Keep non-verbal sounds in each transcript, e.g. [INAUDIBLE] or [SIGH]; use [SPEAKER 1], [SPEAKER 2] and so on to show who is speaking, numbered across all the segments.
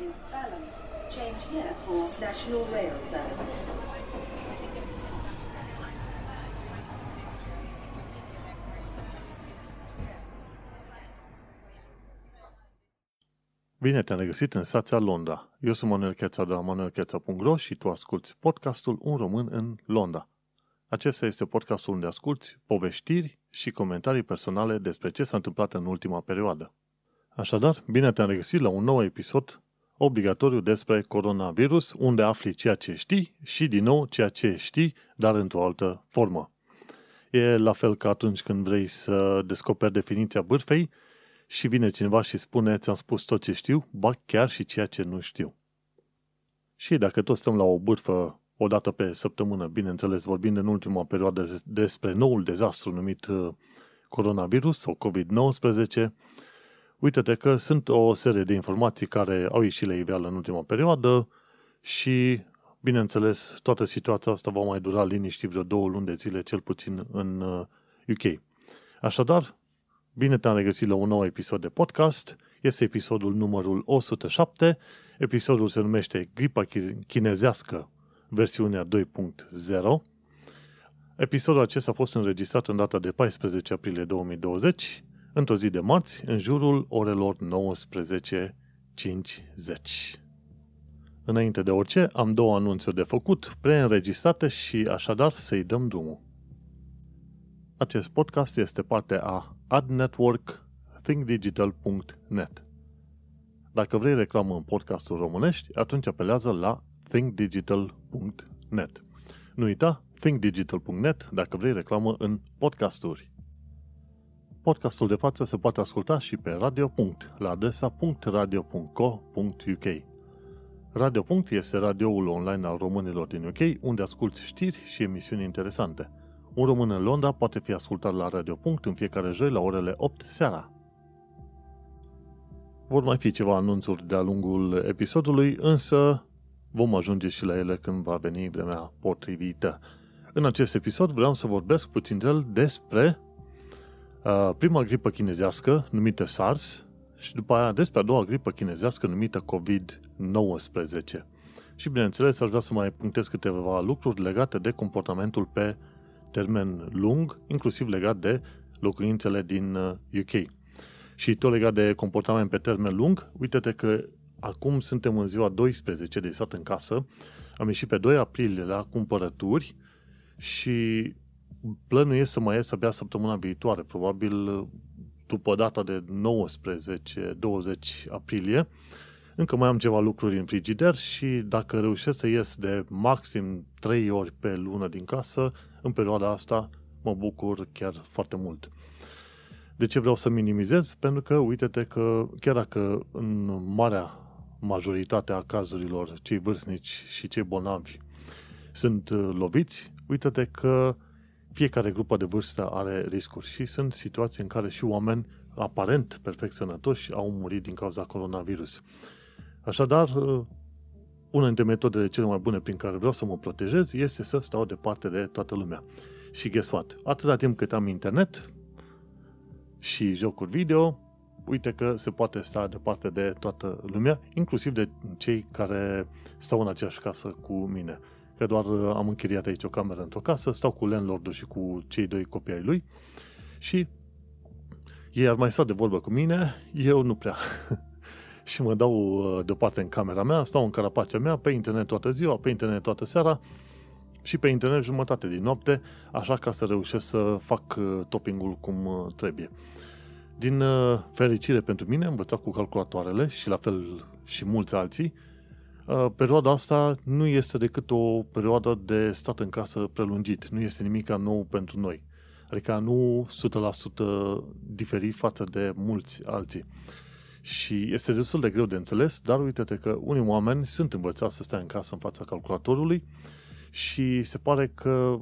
[SPEAKER 1] in Balham. Change here for National Rail Service.
[SPEAKER 2] Bine te-am regăsit în stația Londra. Eu sunt Manuel Cheța de la manuelcheța.ro și tu asculti podcastul Un român în Londra. Acesta este podcastul unde asculti poveștiri și comentarii personale despre ce s-a întâmplat în ultima perioadă. Așadar, bine te-am regăsit la un nou episod obligatoriu despre coronavirus, unde afli ceea ce știi și, din nou, ceea ce știi, dar într-o altă formă. E la fel ca atunci când vrei să descoperi definiția bârfei și vine cineva și spune, ți-am spus tot ce știu, ba chiar și ceea ce nu știu. Și dacă toți stăm la o bârfă o dată pe săptămână, bineînțeles, vorbind în ultima perioadă despre noul dezastru numit uh, coronavirus sau COVID-19, uite-te că sunt o serie de informații care au ieșit la iveală în ultima perioadă și, bineînțeles, toată situația asta va mai dura liniștit vreo două luni de zile, cel puțin în UK. Uh, Așadar, bine te-am regăsit la un nou episod de podcast. Este episodul numărul 107. Episodul se numește Gripa chinezească versiunea 2.0. Episodul acesta a fost înregistrat în data de 14 aprilie 2020, într-o zi de marți, în jurul orelor 19.50. Înainte de orice, am două anunțuri de făcut, preînregistrate și așadar să-i dăm drumul. Acest podcast este parte a Ad Network thinkdigital.net. Dacă vrei reclamă în podcastul românești, atunci apelează la thinkdigital.net. Nu uita, thinkdigital.net dacă vrei reclamă în podcasturi. Podcastul de față se poate asculta și pe Radio. la adresa .radio.co.uk. Radio. este radioul online al românilor din UK, unde asculti știri și emisiuni interesante. Un român în Londra poate fi ascultat la Radio. în fiecare joi la orele 8 seara. Vor mai fi ceva anunțuri de-a lungul episodului, însă Vom ajunge și la ele când va veni vremea potrivită. În acest episod vreau să vorbesc puțin el despre uh, prima gripă chinezească numită SARS și după aia despre a doua gripă chinezească numită COVID-19. Și bineînțeles aș vrea să mai punctez câteva lucruri legate de comportamentul pe termen lung, inclusiv legat de locuințele din UK. Uh, și tot legat de comportament pe termen lung, uite-te că acum suntem în ziua 12 de stat în casă, am ieșit pe 2 aprilie la cumpărături și planul este să mai ies abia săptămâna viitoare, probabil după data de 19-20 aprilie. Încă mai am ceva lucruri în frigider și dacă reușesc să ies de maxim 3 ori pe lună din casă, în perioada asta mă bucur chiar foarte mult. De ce vreau să minimizez? Pentru că, uite-te că chiar dacă în marea majoritatea cazurilor, cei vârstnici și cei bolnavi sunt uh, loviți, uită-te că fiecare grupă de vârstă are riscuri și sunt situații în care și oameni aparent perfect sănătoși au murit din cauza coronavirus. Așadar, uh, una dintre metodele cele mai bune prin care vreau să mă protejez este să stau departe de toată lumea. Și guess what? Atâta timp cât am internet și jocuri video, uite că se poate sta departe de toată lumea, inclusiv de cei care stau în aceeași casă cu mine. Că doar uh, am închiriat aici o cameră într-o casă, stau cu landlordul și cu cei doi copii ai lui și ei ar mai sta de vorbă cu mine, eu nu prea. [LAUGHS] și mă dau uh, deoparte în camera mea, stau în carapacea mea, pe internet toată ziua, pe internet toată seara și pe internet jumătate din noapte, așa ca să reușesc să fac uh, toppingul cum trebuie. Din uh, fericire pentru mine, am învățat cu calculatoarele și la fel și mulți alții, uh, perioada asta nu este decât o perioadă de stat în casă prelungit. Nu este nimic nou pentru noi. Adică nu 100% diferit față de mulți alții. Și este destul de greu de înțeles, dar uite-te că unii oameni sunt învățați să stea în casă în fața calculatorului și se pare că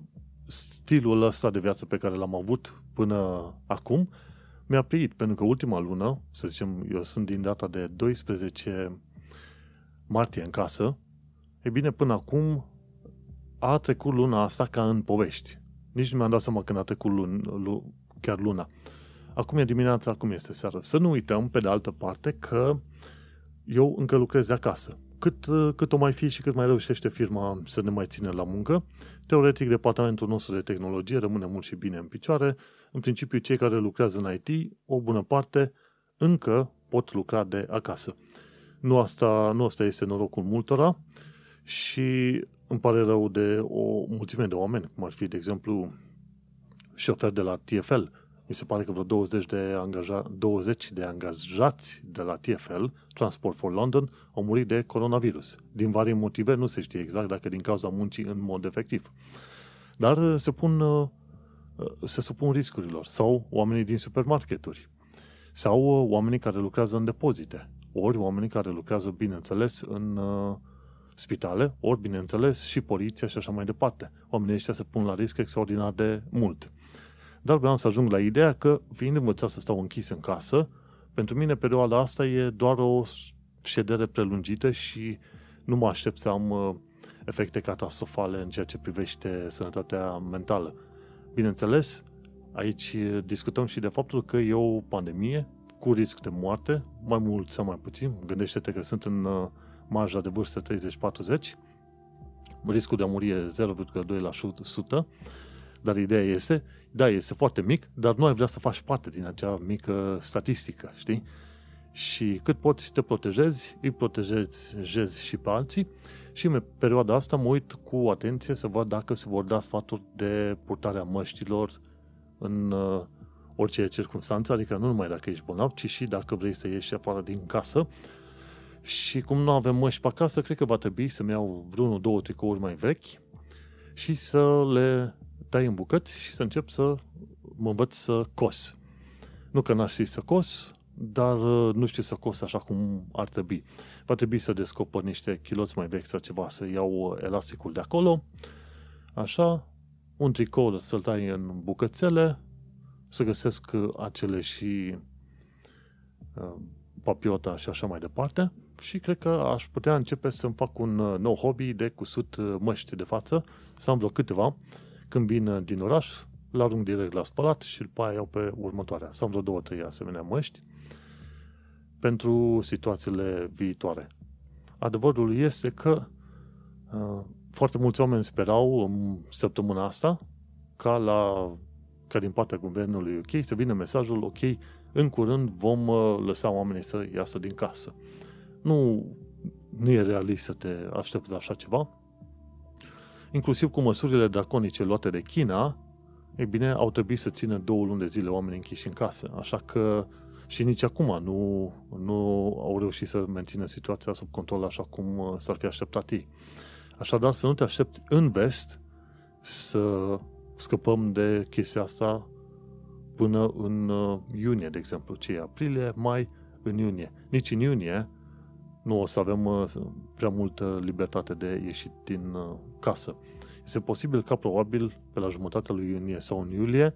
[SPEAKER 2] stilul ăsta de viață pe care l-am avut până acum mi-a plăit, pentru că ultima lună, să zicem, eu sunt din data de 12 martie în casă, e bine, până acum a trecut luna asta ca în povești. Nici nu mi-am dat seama când a trecut lun, lu, chiar luna. Acum e dimineața, acum este seara. Să nu uităm, pe de altă parte, că eu încă lucrez de acasă. Cât, cât o mai fi și cât mai reușește firma să ne mai țină la muncă, teoretic departamentul nostru de tehnologie rămâne mult și bine în picioare. În principiu, cei care lucrează în IT, o bună parte, încă pot lucra de acasă. Nu asta, nu asta este norocul multora și îmi pare rău de o mulțime de oameni, cum ar fi, de exemplu, șofer de la TFL. Mi se pare că vreo 20 de, angaja, 20 de angajați de la TFL, Transport for London, au murit de coronavirus. Din vari motive, nu se știe exact dacă din cauza muncii în mod efectiv. Dar se pun se supun riscurilor. Sau oamenii din supermarketuri. Sau oamenii care lucrează în depozite. Ori oamenii care lucrează, bineînțeles, în uh, spitale, ori, bineînțeles, și poliția și așa mai departe. Oamenii ăștia se pun la risc extraordinar de mult. Dar vreau să ajung la ideea că, fiind învățat să stau închis în casă, pentru mine perioada asta e doar o ședere prelungită și nu mă aștept să am uh, efecte catastrofale în ceea ce privește sănătatea mentală. Bineînțeles, aici discutăm și de faptul că e o pandemie cu risc de moarte, mai mult sau mai puțin. Gândește-te că sunt în uh, marja de vârstă 30-40, riscul de a muri e 0,2%, dar ideea este, da, este foarte mic, dar nu ai vrea să faci parte din acea mică statistică, știi? Și cât poți te protejezi, îi protejezi și pe alții și în perioada asta mă uit cu atenție să văd dacă se vor da sfaturi de purtarea măștilor în uh, orice circunstanță, adică nu numai dacă ești bolnav, ci și dacă vrei să ieși afară din casă. Și cum nu avem măști pe acasă, cred că va trebui să-mi iau vreunul, două tricouri mai vechi și să le tai în bucăți și să încep să mă învăț să cos. Nu că n-aș ști să cos, dar uh, nu știu să cos așa cum ar trebui. Va trebui să descoper niște chiloți mai vechi sau ceva, să iau uh, elasticul de acolo, așa, un tricou să-l tai în bucățele, să găsesc uh, acele și papiota și așa mai departe și cred că aș putea începe să-mi fac un nou hobby de cusut măști de față, să am vreo câteva, când vin din oraș, la arunc direct la spălat și după aia iau pe următoarea. Să am vreo două, trei asemenea măști pentru situațiile viitoare. Adevărul este că uh, foarte mulți oameni sperau în săptămâna asta ca, la, ca din partea guvernului UK să vină mesajul ok, în curând vom uh, lăsa oamenii să iasă din casă. Nu, nu e realist să te aștepți la așa ceva. Inclusiv cu măsurile draconice luate de China, ei bine, au trebuit să țină două luni de zile oamenii închiși în casă. Așa că și nici acum nu, nu au reușit să mențină situația sub control așa cum uh, s-ar fi așteptat ei. Așadar, să nu te aștepți în vest să scăpăm de chestia asta până în uh, iunie, de exemplu, ce e aprilie, mai, în iunie. Nici în iunie nu o să avem uh, prea multă libertate de ieșit din casă. Este posibil ca probabil pe la jumătatea lui iunie sau în iulie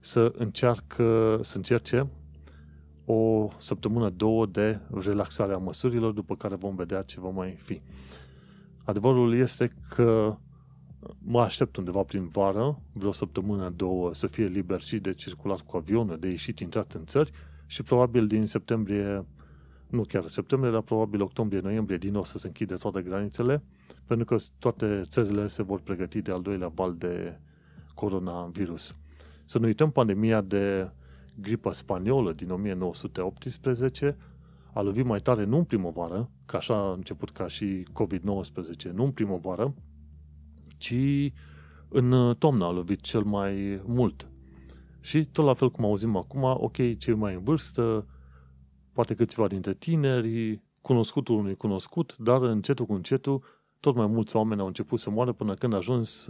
[SPEAKER 2] să încearcă, să încerce o săptămână, două de relaxare a măsurilor, după care vom vedea ce va mai fi. Adevărul este că mă aștept undeva prin vară, vreo săptămână, două, să fie liber și de circulat cu avionul, de ieșit, intrat în țări și probabil din septembrie, nu chiar septembrie, dar probabil octombrie-noiembrie din nou să se închide toate granițele, pentru că toate țările se vor pregăti de al doilea val de coronavirus. Să nu uităm pandemia de gripa spaniolă din 1918 a lovit mai tare nu în primăvară, că așa a început ca și COVID-19, nu în primăvară, ci în toamnă a lovit cel mai mult. Și tot la fel cum auzim acum, ok, cei mai în vârstă, poate câțiva dintre tineri, cunoscutul unui cunoscut, dar încetul cu încetul, tot mai mulți oameni au început să moară până când a ajuns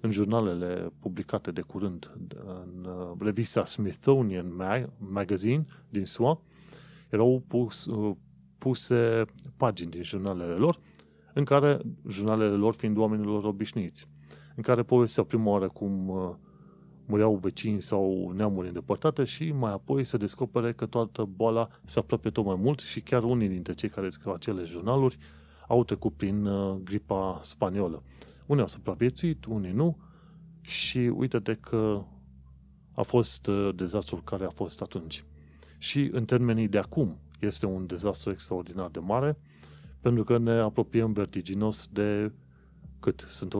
[SPEAKER 2] în jurnalele publicate de curând în uh, revista Smithsonian Magazine din SUA, erau pus, uh, puse pagini din jurnalele lor, în care, jurnalele lor fiind oamenilor obișnuiți, în care povesteau prima oară cum uh, mureau vecini sau neamuri îndepărtate și mai apoi se descopere că toată boala se apropie tot mai mult și chiar unii dintre cei care scriu acele jurnaluri au trecut prin gripa spaniolă. Unii au supraviețuit, unii nu și uite-te că a fost uh, dezastrul care a fost atunci. Și în termenii de acum, este un dezastru extraordinar de mare, pentru că ne apropiem vertiginos de cât? Sunt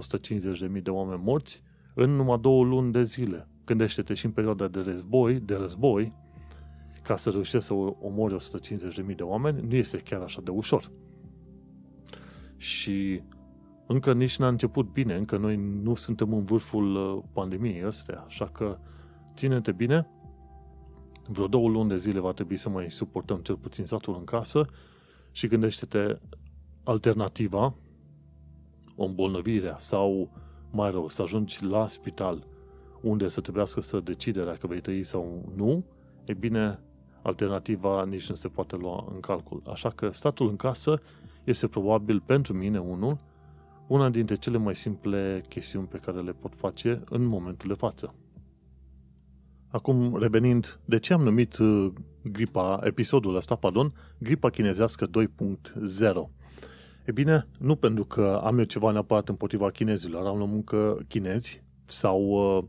[SPEAKER 2] 150.000 de oameni morți în numai două luni de zile. Gândește-te și în perioada de război, de război, ca să reușești să omori 150.000 de oameni, nu este chiar așa de ușor. Și încă nici n-a început bine, încă noi nu suntem în vârful uh, pandemiei astea, așa că ține-te bine, vreo două luni de zile va trebui să mai suportăm cel puțin satul în casă și gândește-te alternativa, o îmbolnăvire sau mai rău, să ajungi la spital unde să trebuiască să decide dacă vei trăi sau nu, e bine, alternativa nici nu se poate lua în calcul. Așa că statul în casă este probabil pentru mine unul, una dintre cele mai simple chestiuni pe care le pot face în momentul de față. Acum, revenind, de ce am numit uh, gripa, episodul ăsta, pardon, gripa chinezească 2.0? E bine, nu pentru că am eu ceva neapărat împotriva chinezilor, am la muncă chinezi sau uh,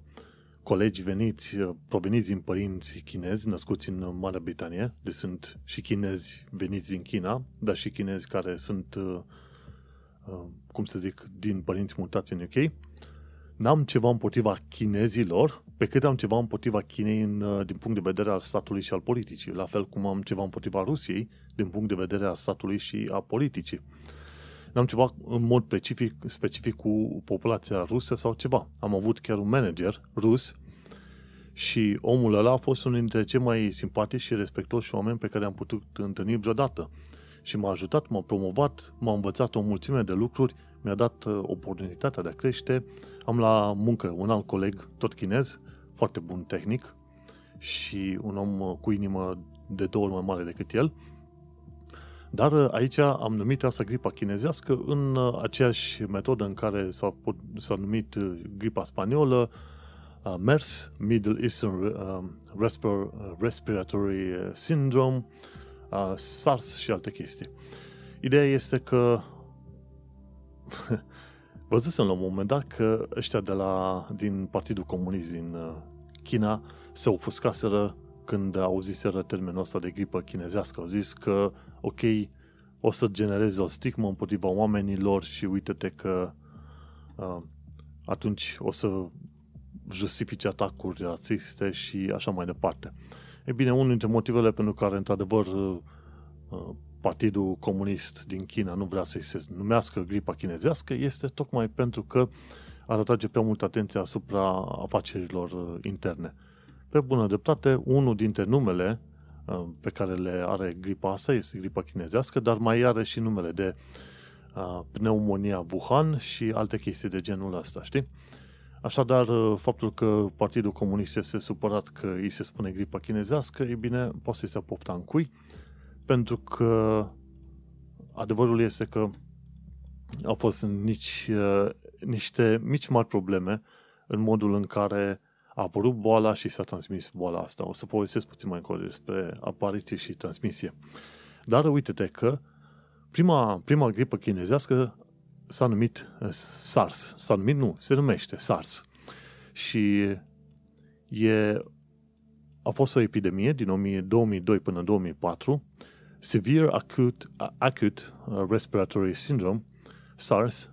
[SPEAKER 2] colegi veniți, uh, proveniți din părinți chinezi, născuți în Marea Britanie, deci sunt și chinezi veniți din China, dar și chinezi care sunt, uh, uh, cum să zic, din părinți mutați în UK. N-am ceva împotriva chinezilor, pe cât am ceva împotriva Chinei în, uh, din punct de vedere al statului și al politicii, la fel cum am ceva împotriva Rusiei din punct de vedere al statului și a politicii. N-am ceva în mod specific, specific cu populația rusă sau ceva. Am avut chiar un manager rus și omul ăla a fost unul dintre cei mai simpatici și respectoși oameni pe care am putut întâlni vreodată. Și m-a ajutat, m-a promovat, m-a învățat o mulțime de lucruri, mi-a dat uh, oportunitatea de a crește. Am la muncă un alt coleg, tot chinez, foarte bun tehnic și un om uh, cu inimă de două ori mai mare decât el. Dar uh, aici am numit asta gripa chinezească în aceeași metodă în care s-a, s-a numit gripa spaniolă, uh, MERS, Middle Eastern uh, Respiratory Syndrome, uh, SARS și alte chestii. Ideea este că [LAUGHS] văzusem la un moment dat că ăștia de la, din Partidul Comunist din uh, China se ofuscaseră când auziseră termenul ăsta de gripă chinezească. Au zis că, ok, o să genereze o stigmă împotriva oamenilor și uite-te că uh, atunci o să justifice atacuri rasiste și așa mai departe. E bine, unul dintre motivele pentru care, într-adevăr, uh, Partidul Comunist din China nu vrea să-i se numească gripa chinezească este tocmai pentru că ar atrage prea multă atenție asupra afacerilor uh, interne. Pe bună dreptate, unul dintre numele uh, pe care le are gripa asta este gripa chinezească, dar mai are și numele de pneumonia Wuhan și alte chestii de genul ăsta, știi? Așadar, uh, faptul că Partidul Comunist este supărat că îi se spune gripa chinezească, e bine, poate să-i se pofta în cui, pentru că adevărul este că au fost nici, uh, niște mici mari probleme în modul în care a apărut boala și s-a transmis boala asta. O să povestesc puțin mai încolo despre apariție și transmisie. Dar uite-te că prima, prima gripă chinezească s-a numit uh, SARS. S-a numit, nu, se numește SARS. Și e, a fost o epidemie din 2002 până în 2004, Severe Acute, acute uh, Respiratory Syndrome, SARS,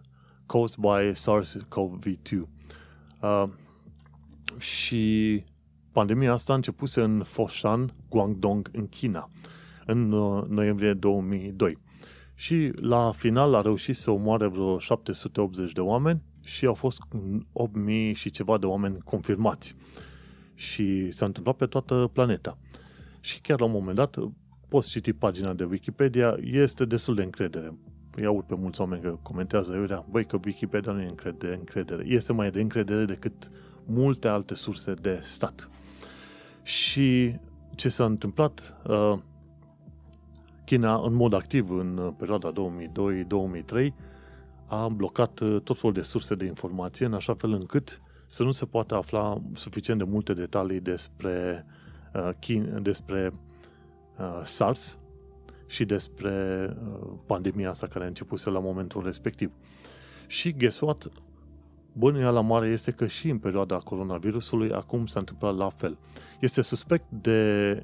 [SPEAKER 2] caused by SARS-CoV-2. Uh, și pandemia asta a început în Foshan, Guangdong, în China, în uh, noiembrie 2002 și la final a reușit să omoare vreo 780 de oameni și au fost 8000 și ceva de oameni confirmați. Și s-a întâmplat pe toată planeta. Și chiar la un moment dat, poți citi pagina de Wikipedia, este destul de încredere. Îi aud pe mulți oameni că comentează, eu băi, că Wikipedia nu e încredere, încredere. Este mai de încredere decât multe alte surse de stat. Și ce s-a întâmplat? Uh, China, în mod activ, în uh, perioada 2002-2003, a blocat uh, tot felul de surse de informație, în așa fel încât să nu se poată afla suficient de multe detalii despre, uh, China, despre uh, SARS și despre uh, pandemia asta care a început la momentul respectiv. Și guess what? la mare este că și în perioada coronavirusului acum s-a întâmplat la fel. Este suspect de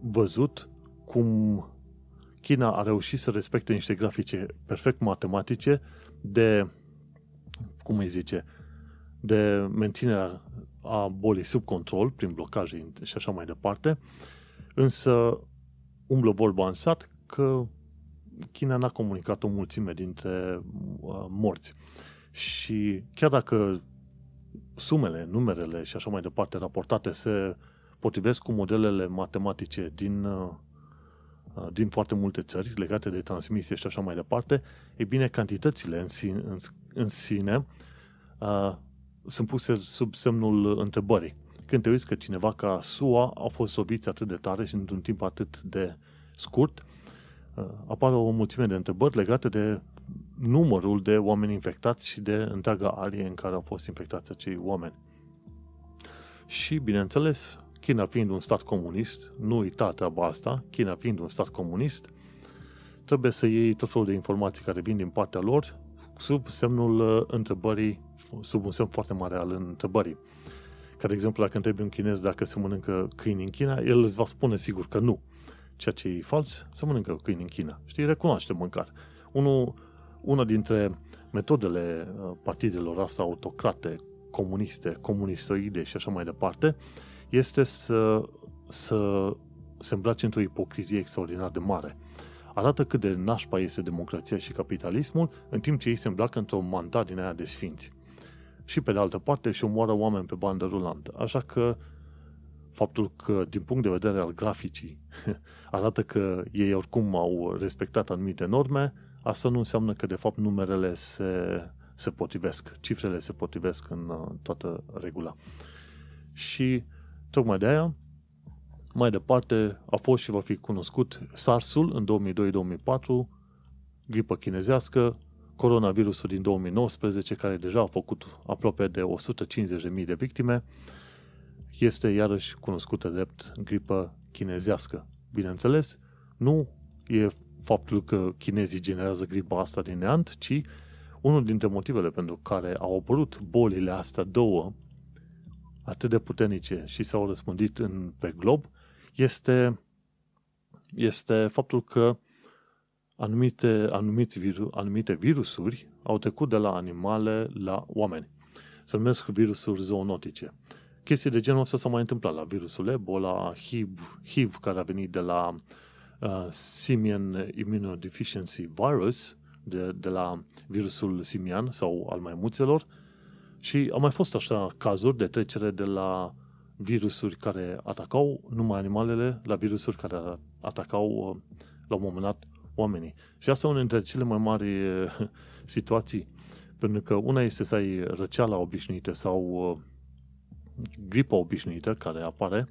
[SPEAKER 2] văzut cum China a reușit să respecte niște grafice perfect matematice de, cum îi zice, de menținerea a bolii sub control, prin blocaje și așa mai departe, însă umblă vorba în sat că China n-a comunicat o mulțime dintre uh, morți. Și chiar dacă sumele, numerele și așa mai departe raportate se potrivesc cu modelele matematice din, uh, uh, din foarte multe țări legate de transmisie și așa mai departe, e bine, cantitățile în sine, în, în sine uh, sunt puse sub semnul întrebării. Când te uiți că cineva ca SUA au fost soviți atât de tare și într-un timp atât de scurt, uh, apare o mulțime de întrebări legate de numărul de oameni infectați și de întreaga arie în care au fost infectați acei oameni. Și, bineînțeles, China fiind un stat comunist, nu uita treaba asta, China fiind un stat comunist, trebuie să iei tot felul de informații care vin din partea lor sub semnul uh, întrebării, sub un semn foarte mare al întrebării. Ca de exemplu, dacă întrebi un chinez dacă se mănâncă câini în China, el îți va spune sigur că nu. Ceea ce e fals, se mănâncă câini în China. Știi, recunoaște măcar. Unul, una dintre metodele uh, partidelor astea autocrate, comuniste, comunistoide și așa mai departe, este să, să se îmbrace într-o ipocrizie extraordinar de mare. Arată cât de nașpa este democrația și capitalismul, în timp ce ei se îmbracă într-o manta din aia de sfinți. Și pe de altă parte și omoară oameni pe bandă rulantă. Așa că faptul că, din punct de vedere al graficii, [LAUGHS] arată că ei oricum au respectat anumite norme, asta nu înseamnă că, de fapt, numerele se, se potrivesc, cifrele se potrivesc în uh, toată regula. Și Tocmai de aia, mai departe, a fost și va fi cunoscut SARS-ul în 2002-2004, gripă chinezească, coronavirusul din 2019, care deja a făcut aproape de 150.000 de victime, este iarăși cunoscută drept gripă chinezească. Bineînțeles, nu e faptul că chinezii generează gripa asta din neant, ci unul dintre motivele pentru care au apărut bolile astea două atât de puternice și s-au răspândit în, pe glob este, este faptul că anumite, anumiți viru, anumite virusuri au trecut de la animale la oameni. Se numesc virusuri zoonotice. Chestii de genul ăsta s-au mai întâmplat la virusul Ebola, HIV, HIV care a venit de la uh, Simian Immunodeficiency Virus, de, de la virusul simian sau al maimuțelor, și au mai fost așa cazuri de trecere de la virusuri care atacau numai animalele la virusuri care atacau uh, la un moment dat oamenii. Și asta e una dintre cele mai mari uh, [LAUGHS] situații. Pentru că una este să ai răceala obișnuită sau uh, gripa obișnuită care apare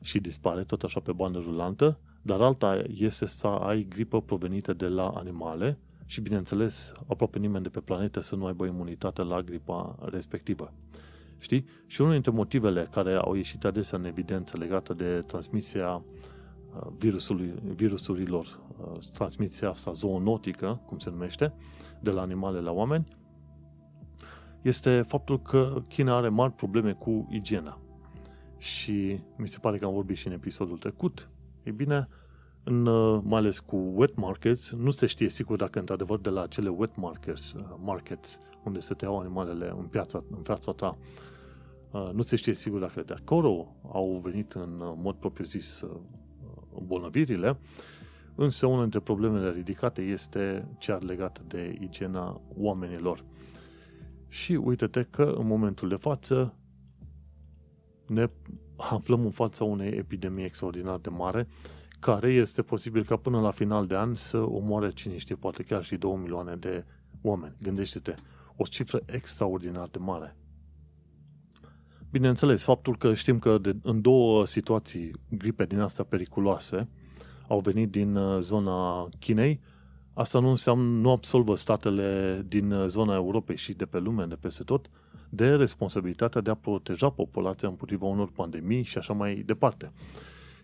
[SPEAKER 2] și dispare tot așa pe bandă rulantă, dar alta este să ai gripă provenită de la animale și, bineînțeles, aproape nimeni de pe planetă să nu aibă imunitate la gripa respectivă. Știi? Și unul dintre motivele care au ieșit adesea în evidență legată de transmisia uh, virusului, virusurilor, uh, transmisia asta zoonotică, cum se numește, de la animale la oameni, este faptul că China are mari probleme cu igiena. Și mi se pare că am vorbit și în episodul trecut. Ei bine, în, uh, mai ales cu wet markets, nu se știe sigur dacă într-adevăr de la acele wet markets, uh, markets unde se te iau animalele în piața, în piața ta, uh, nu se știe sigur dacă de acolo au venit în mod propriu-zis îmbolnăvirile, însă una dintre problemele ridicate este cea legată de igiena oamenilor. Și uite-te că în momentul de față ne aflăm în fața unei epidemii extraordinar de mare care este posibil ca până la final de an să omoare cine știe, poate chiar și 2 milioane de oameni. Gândește-te, o cifră extraordinar de mare. Bineînțeles, faptul că știm că de, în două situații gripe din astea periculoase au venit din uh, zona Chinei, asta nu înseamnă, nu absolvă statele din uh, zona Europei și de pe lume, de peste tot, de responsabilitatea de a proteja populația împotriva unor pandemii și așa mai departe.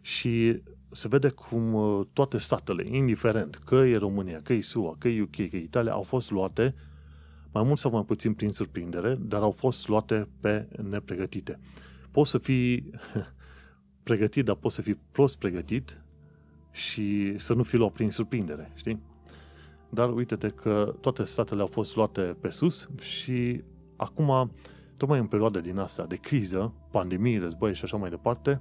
[SPEAKER 2] Și se vede cum uh, toate statele, indiferent că e România, că e SUA, că e UK, că e Italia, au fost luate mai mult sau mai puțin prin surprindere, dar au fost luate pe nepregătite. Poți să fii [LAUGHS] pregătit, dar poți să fii prost pregătit și să nu fi luat prin surprindere, știi? Dar uite-te că toate statele au fost luate pe sus și acum, tocmai în perioada din asta de criză, pandemie, război și așa mai departe,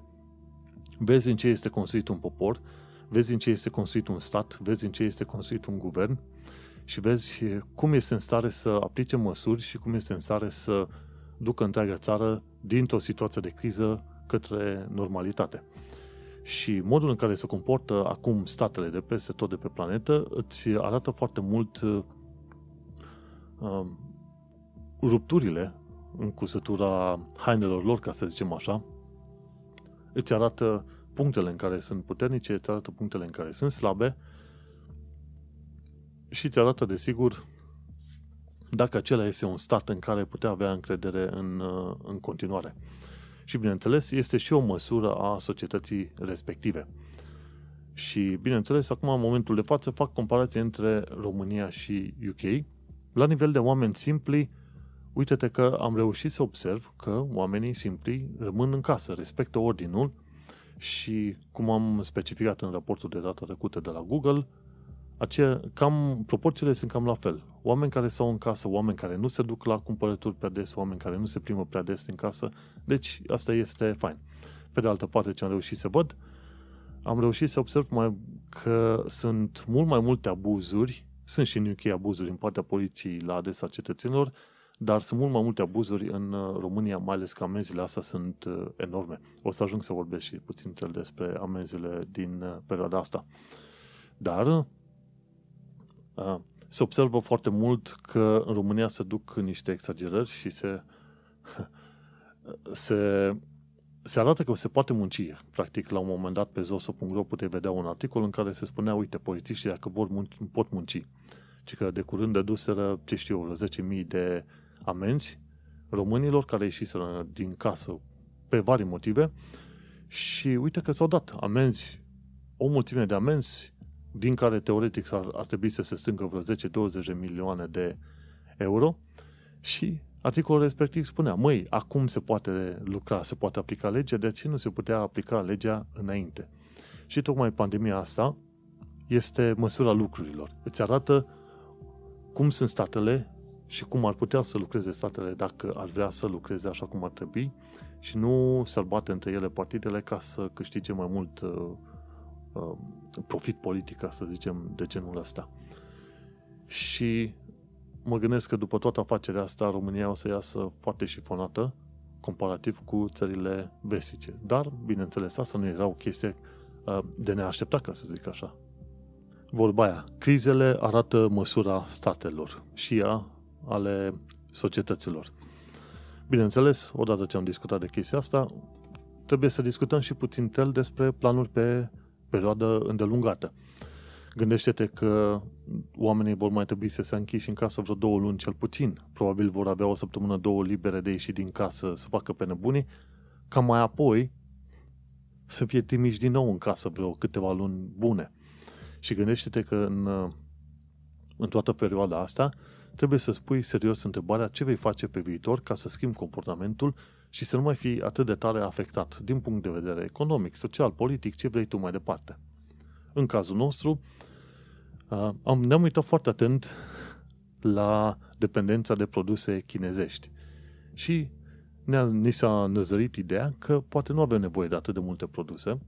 [SPEAKER 2] vezi în ce este construit un popor, vezi în ce este construit un stat, vezi în ce este construit un guvern și vezi cum este în stare să aplice măsuri și cum este în stare să ducă întreaga țară dintr-o situație de criză către normalitate. Și modul în care se comportă acum statele de peste tot de pe planetă îți arată foarte mult uh, um, rupturile în cusătura hainelor lor, ca să zicem așa. Îți arată punctele în care sunt puternice, îți arată punctele în care sunt slabe și îți arată, desigur, dacă acela este un stat în care putea avea încredere în, uh, în continuare. Și, bineînțeles, este și o măsură a societății respective. Și, bineînțeles, acum, în momentul de față, fac comparație între România și UK. La nivel de oameni simpli, uite-te că am reușit să observ că oamenii simpli rămân în casă, respectă ordinul și, cum am specificat în raportul de data trecută de la Google, aceea, cam, proporțiile sunt cam la fel. Oameni care stau în casă, oameni care nu se duc la cumpărături prea des, oameni care nu se primă prea des în casă. Deci, asta este fain. Pe de altă parte, ce am reușit să văd, am reușit să observ mai că sunt mult mai multe abuzuri, sunt și în UK abuzuri în partea poliției la adresa cetățenilor, dar sunt mult mai multe abuzuri în uh, România, mai ales că amenziile astea sunt uh, enorme. O să ajung să vorbesc și puțin despre amenziile din uh, perioada asta. Dar se observă foarte mult că în România se duc niște exagerări și se, [LAUGHS] se, se arată că se poate munci. Practic, la un moment dat, pe zoso.ro puteai vedea un articol în care se spunea, uite, polițiștii dacă vor munci, pot munci. Și că de curând deduseră, ce știu eu, 10.000 de amenzi românilor care ieșiseră din casă pe vari motive și uite că s-au dat amenzi, o mulțime de amenzi din care teoretic ar, ar trebui să se strângă vreo 10-20 de milioane de euro și articolul respectiv spunea, măi, acum se poate lucra, se poate aplica legea, de ce nu se putea aplica legea înainte? Și tocmai pandemia asta este măsura lucrurilor. Îți arată cum sunt statele și cum ar putea să lucreze statele dacă ar vrea să lucreze așa cum ar trebui și nu să-l bate între ele partidele ca să câștige mai mult uh, uh, profit politic, să zicem, de genul ăsta. Și mă gândesc că după toată afacerea asta, România o să iasă foarte șifonată comparativ cu țările vestice. Dar, bineînțeles, asta nu era o chestie uh, de neașteptat, ca să zic așa. Vorba aia, crizele arată măsura statelor și ea ale societăților. Bineînțeles, odată ce am discutat de chestia asta, trebuie să discutăm și puțin tel despre planuri pe perioadă îndelungată. Gândește-te că oamenii vor mai trebui să se închiși în casă vreo două luni cel puțin. Probabil vor avea o săptămână, două libere de ieși din casă să facă pe nebunii, ca mai apoi să fie trimiși din nou în casă vreo câteva luni bune. Și gândește-te că în, în toată perioada asta trebuie să spui serios întrebarea ce vei face pe viitor ca să schimbi comportamentul și să nu mai fii atât de tare afectat din punct de vedere economic, social, politic, ce vrei tu mai departe. În cazul nostru, am, ne-am uitat foarte atent la dependența de produse chinezești și ne-a, ni s-a năzărit ideea că poate nu avem nevoie de atât de multe produse,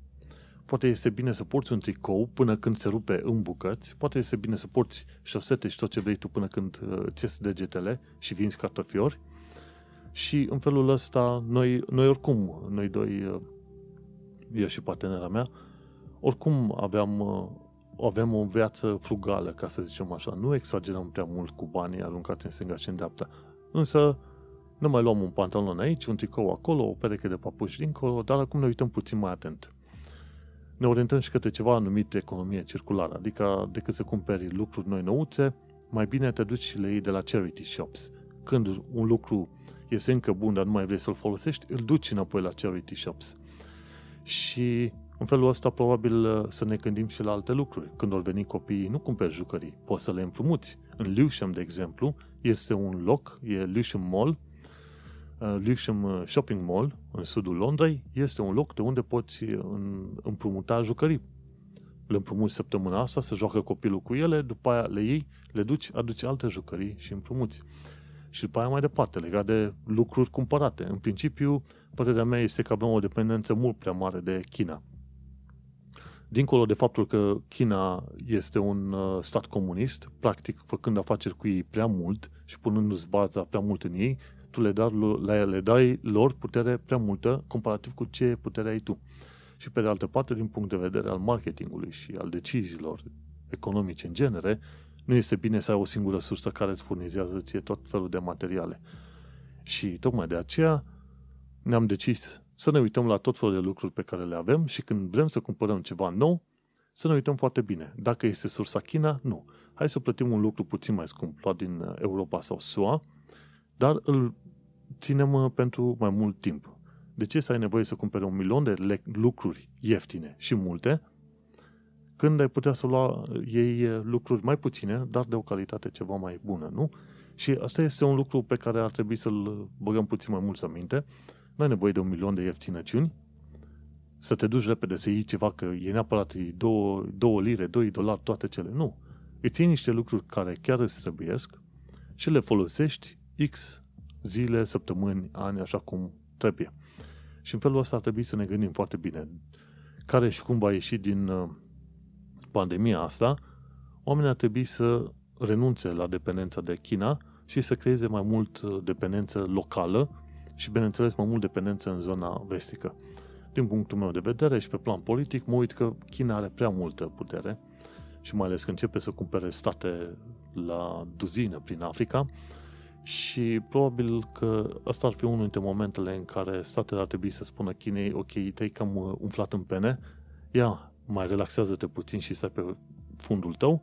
[SPEAKER 2] poate este bine să porți un tricou până când se rupe în bucăți, poate este bine să porți șosete și tot ce vrei tu până când uh, ți degetele și vinzi cartofiori, și în felul ăsta, noi, noi oricum, noi doi, uh, eu și partenera mea, oricum aveam, uh, aveam o viață frugală, ca să zicem așa. Nu exagerăm prea mult cu banii aruncați în stânga și în dreapta. Însă, ne mai luăm un pantalon aici, un tricou acolo, o pereche de papuși dincolo, dar acum ne uităm puțin mai atent. Ne orientăm și către ceva numit economie circulară, adică decât să cumperi lucruri noi nouțe, mai bine te duci și le iei de la charity shops. Când un lucru este încă bun, dar nu mai vrei să-l folosești, îl duci înapoi la charity shops. Și în felul ăsta probabil uh, să ne gândim și la alte lucruri. Când vor veni copiii, nu cumperi jucării, poți să le împrumuți. În Lewisham, de exemplu, este un loc, e Lewisham Mall, uh, Lewisham uh, Shopping Mall, în sudul Londrei, este un loc de unde poți împrumuta jucării. le împrumuți săptămâna asta, să joacă copilul cu ele, după aia le iei, le duci, aduci alte jucării și împrumuți. Și după aia mai departe, legat de lucruri cumpărate. În principiu, părerea mea este că avem o dependență mult prea mare de China. Dincolo de faptul că China este un uh, stat comunist, practic făcând afaceri cu ei prea mult și punându-ți baza prea mult în ei, tu le dai, le, le dai lor putere prea multă comparativ cu ce putere ai tu. Și pe de altă parte, din punct de vedere al marketingului și al deciziilor economice în genere, nu este bine să ai o singură sursă care îți furnizează ție tot felul de materiale. Și tocmai de aceea ne-am decis să ne uităm la tot felul de lucruri pe care le avem și când vrem să cumpărăm ceva nou, să ne uităm foarte bine. Dacă este sursa China, nu. Hai să plătim un lucru puțin mai scump, luat din Europa sau SUA, dar îl ținem uh, pentru mai mult timp. De ce să ai nevoie să cumpere un milion de lucruri ieftine și multe, când ai putea să lua ei uh, lucruri mai puține, dar de o calitate ceva mai bună, nu? Și asta este un lucru pe care ar trebui să-l băgăm puțin mai mult să minte. Nu ai nevoie de un milion de ieftinăciuni, să te duci repede să iei ceva, că e neapărat 2 lire, 2 dolari, toate cele. Nu. Îți iei niște lucruri care chiar îți trebuiesc și le folosești X zile, săptămâni, ani, așa cum trebuie. Și în felul ăsta ar trebui să ne gândim foarte bine care și cum va ieși din uh, pandemia asta, oamenii ar trebui să renunțe la dependența de China și să creeze mai mult uh, dependență locală și, bineînțeles, mai mult dependență în zona vestică. Din punctul meu de vedere și pe plan politic, mă uit că China are prea multă putere și mai ales că începe să cumpere state la duzină prin Africa, și probabil că ăsta ar fi unul dintre momentele în care statele ar trebui să spună Chinei, ok, te-ai cam uh, umflat în pene, ia, mai relaxează-te puțin și stai pe fundul tău,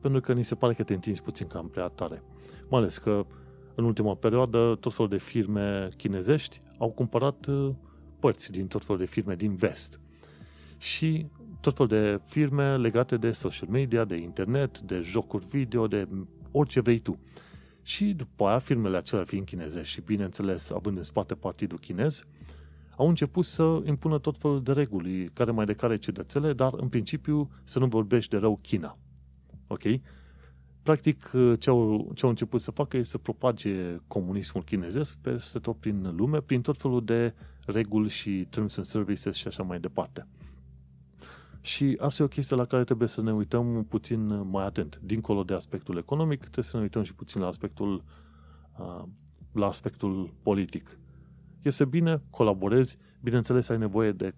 [SPEAKER 2] pentru că ni se pare că te întinzi puțin cam prea tare. Mai ales că în ultima perioadă tot felul de firme chinezești au cumpărat uh, părți din tot felul de firme din vest. Și tot felul de firme legate de social media, de internet, de jocuri video, de orice vrei tu. Și după aia, firmele acelea fiind chinezești și, bineînțeles, având în spate partidul chinez, au început să impună tot felul de reguli, care mai de care ciudățele, dar în principiu să nu vorbești de rău China. Ok? Practic, ce au, ce au început să facă este să propage comunismul chinezesc peste tot prin lume, prin tot felul de reguli și terms and services și așa mai departe. Și asta e o chestie la care trebuie să ne uităm puțin mai atent. Dincolo de aspectul economic, trebuie să ne uităm și puțin la aspectul, la aspectul politic. Este bine, colaborezi, bineînțeles ai nevoie de,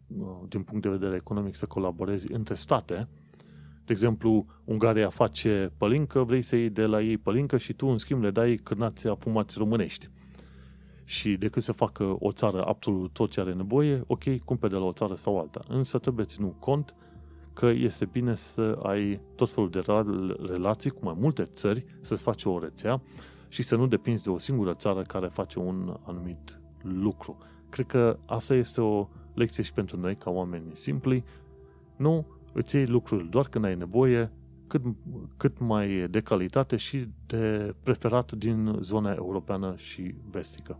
[SPEAKER 2] din punct de vedere economic, să colaborezi între state. De exemplu, Ungaria face pălincă, vrei să iei de la ei pălincă și tu, în schimb, le dai cârnați afumați românești. Și decât să facă o țară absolut tot ce are nevoie, ok, cumpere de la o țară sau alta. Însă trebuie ținut cont că este bine să ai tot felul de relații cu mai multe țări, să-ți faci o rețea și să nu depinzi de o singură țară care face un anumit lucru. Cred că asta este o lecție și pentru noi ca oameni simpli. Nu îți iei lucruri doar când ai nevoie, cât, cât mai de calitate și de preferat din zona europeană și vestică.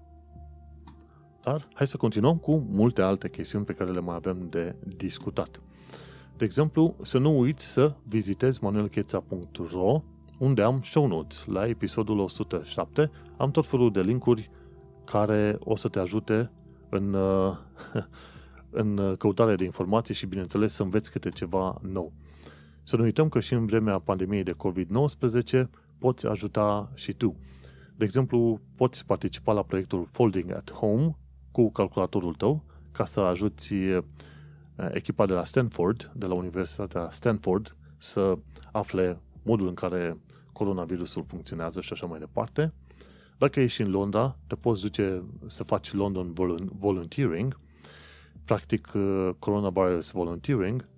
[SPEAKER 2] Dar hai să continuăm cu multe alte chestiuni pe care le mai avem de discutat. De exemplu, să nu uiți să vizitezi manuelcheța.ro unde am show notes. La episodul 107 am tot felul de linkuri care o să te ajute în, [LAUGHS] în căutarea de informații și, bineînțeles, să înveți câte ceva nou. Să nu uităm că și în vremea pandemiei de COVID-19 poți ajuta și tu. De exemplu, poți participa la proiectul Folding at Home cu calculatorul tău ca să ajuți Uh, echipa de la Stanford, de la Universitatea Stanford, să afle modul în care coronavirusul funcționează și așa mai departe. Dacă ești în Londra, te poți duce să faci London Volunteering, practic uh, Coronavirus Volunteering,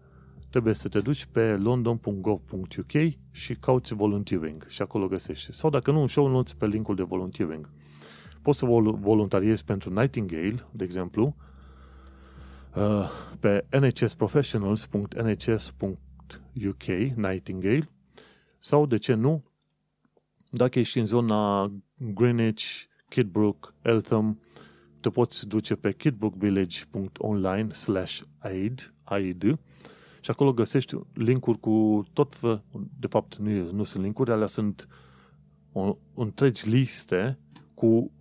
[SPEAKER 2] trebuie să te duci pe london.gov.uk și cauți volunteering și acolo găsești. Sau dacă nu, un show notes pe linkul de volunteering. Poți să voluntariezi pentru Nightingale, de exemplu, Uh, pe nhsprofessionals.nhs.uk, Nightingale, sau, de ce nu, dacă ești în zona Greenwich, Kidbrook, Eltham, te poți duce pe kidbrookvillage.online slash aid, aid și acolo găsești linkuri cu tot fel, de fapt nu, nu sunt linkuri, alea sunt o, întregi liste cu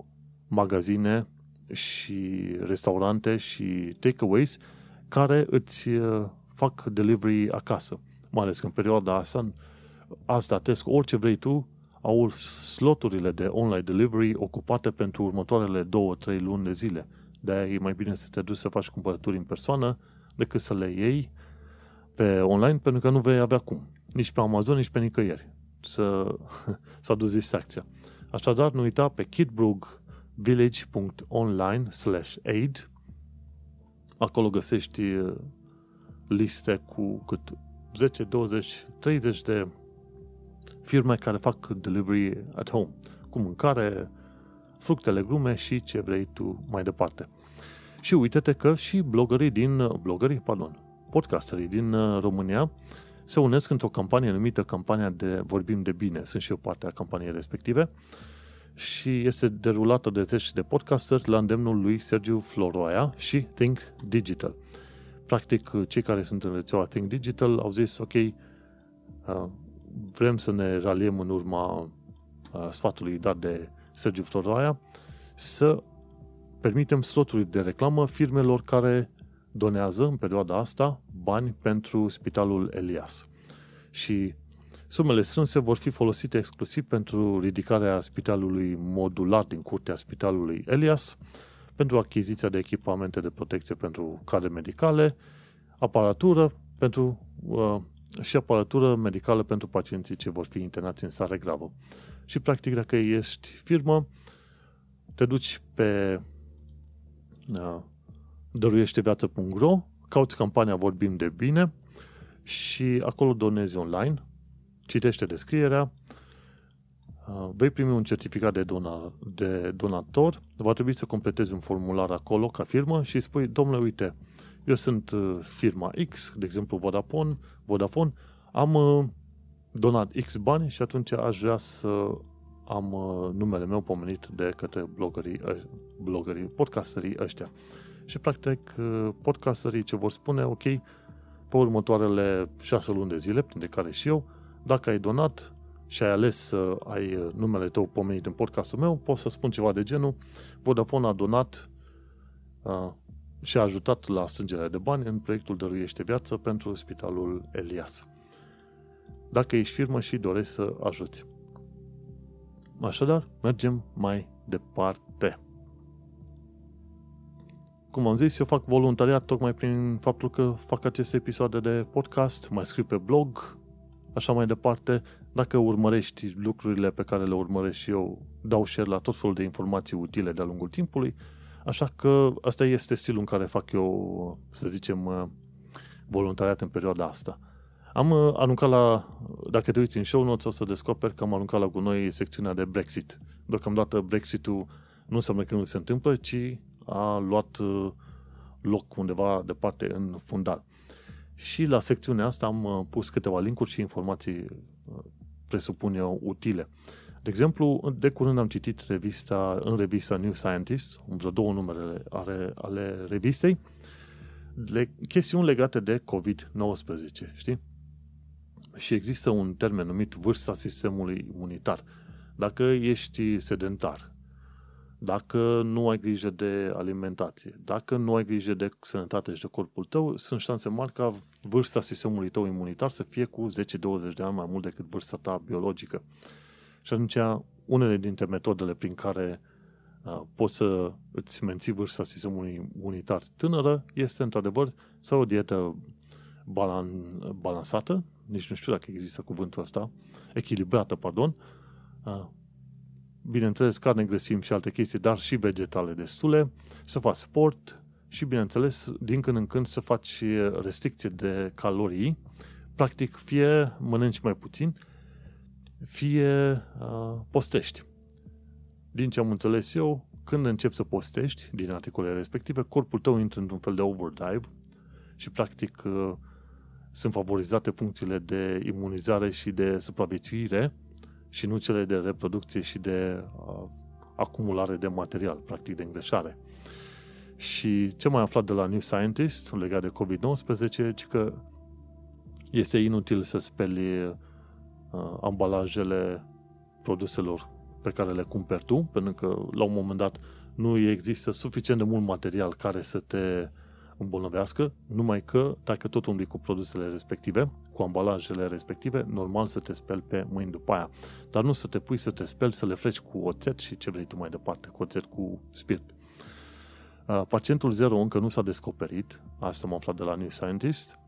[SPEAKER 2] magazine și restaurante și takeaways care îți uh, fac delivery acasă. Mai ales că în perioada asta, asta tesc orice vrei tu, au sloturile de online delivery ocupate pentru următoarele 2-3 luni de zile. De-aia e mai bine să te duci să faci cumpărături în persoană decât să le iei pe online, pentru că nu vei avea cum. Nici pe Amazon, nici pe nicăieri. Să, [LAUGHS] să aduci distracția. Așadar, nu uita pe kidbrugvillage.online slash aid Acolo găsești uh, liste cu cât 10, 20, 30 de firme care fac delivery at home, cu mâncare, fructe, legume și ce vrei tu mai departe. Și uite-te că și blogării din, blogării, pardon, podcasterii din uh, România se unesc într-o campanie numită campania de Vorbim de Bine. Sunt și eu parte a campaniei respective și este derulată de zeci de podcasteri la îndemnul lui Sergiu Floroaia și Think Digital. Practic, cei care sunt în rețeaua Think Digital au zis, ok, uh, vrem să ne raliem în urma uh, sfatului dat de Sergiu Floroaia să permitem sloturi de reclamă firmelor care donează în perioada asta bani pentru Spitalul Elias. Și sumele strânse vor fi folosite exclusiv pentru ridicarea spitalului modular din curtea Spitalului Elias, pentru achiziția de echipamente de protecție pentru cadre medicale, aparatură pentru, uh, și aparatură medicală pentru pacienții ce vor fi internați în stare gravă. Și practic dacă ești firmă, te duci pe uh, dăruieșteviață.ro, cauți campania Vorbim de Bine și acolo donezi online, citește descrierea, uh, vei primi un certificat de, dona, de donator, va trebui să completezi un formular acolo ca firmă și spui, domnule, uite, eu sunt uh, firma X, de exemplu Vodafone, Vodafone. Am uh, donat X bani și atunci aș vrea să am numele meu pomenit de către blogării, blogării podcasterii ăștia. Și practic podcasterii ce vor spune, ok, pe următoarele șase luni de zile, printre care și eu, dacă ai donat și ai ales să ai numele tău pomenit în podcastul meu, poți să spun ceva de genul Vodafone a donat uh, și a ajutat la strângerea de bani în proiectul Dăruiește Viață pentru Spitalul Elias. Dacă ești firmă și dorești să ajuți. Așadar, mergem mai departe. Cum am zis, eu fac voluntariat tocmai prin faptul că fac aceste episoade de podcast, mai scriu pe blog, așa mai departe. Dacă urmărești lucrurile pe care le urmăresc și eu, dau share la tot felul de informații utile de-a lungul timpului, așa că asta este stilul în care fac eu, să zicem, voluntariat în perioada asta. Am uh, aruncat la, dacă te uiți în show notes, o să descoperi că am aruncat la gunoi secțiunea de Brexit. Deocamdată Brexitul nu înseamnă că nu se întâmplă, ci a luat uh, loc undeva departe în fundal. Și la secțiunea asta am uh, pus câteva linkuri și informații, uh, presupun eu, utile. De exemplu, de curând am citit revista, în revista New Scientist, vreo două numere ale, ale revistei, le, chestiuni legate de COVID-19, știi? Și există un termen numit vârsta sistemului imunitar. Dacă ești sedentar, dacă nu ai grijă de alimentație, dacă nu ai grijă de sănătate și de corpul tău, sunt șanse mari ca vârsta sistemului tău imunitar să fie cu 10-20 de ani mai mult decât vârsta ta biologică. Și atunci, unele dintre metodele prin care uh, poți să îți menții vârsta sistemului imunitar tânără este, într-adevăr, să o dietă balan, balansată, nici nu știu dacă există cuvântul ăsta, echilibrată, pardon, uh, bineînțeles, carne grăsim și alte chestii, dar și vegetale destule, să faci sport și, bineînțeles, din când în când să faci restricție de calorii, practic fie mănânci mai puțin, fie uh, postești. Din ce am înțeles eu, când începi să postești, din articolele respective, corpul tău intră într-un fel de overdrive și, practic, uh, sunt favorizate funcțiile de imunizare și de supraviețuire și nu cele de reproducție și de uh, acumulare de material, practic de îngreșare. Și ce mai aflat de la New Scientist legat de COVID-19, ci că este inutil să speli uh, ambalajele produselor pe care le cumperi tu, pentru că la un moment dat nu există suficient de mult material care să te îmbolnăvească, numai că dacă tot umbli cu produsele respective, cu ambalajele respective, normal să te speli pe mâini după aia. Dar nu să te pui să te speli, să le freci cu oțet și ce vrei tu mai departe, cu oțet cu spirit. Uh, pacientul zero încă nu s-a descoperit, asta am aflat de la New Scientist,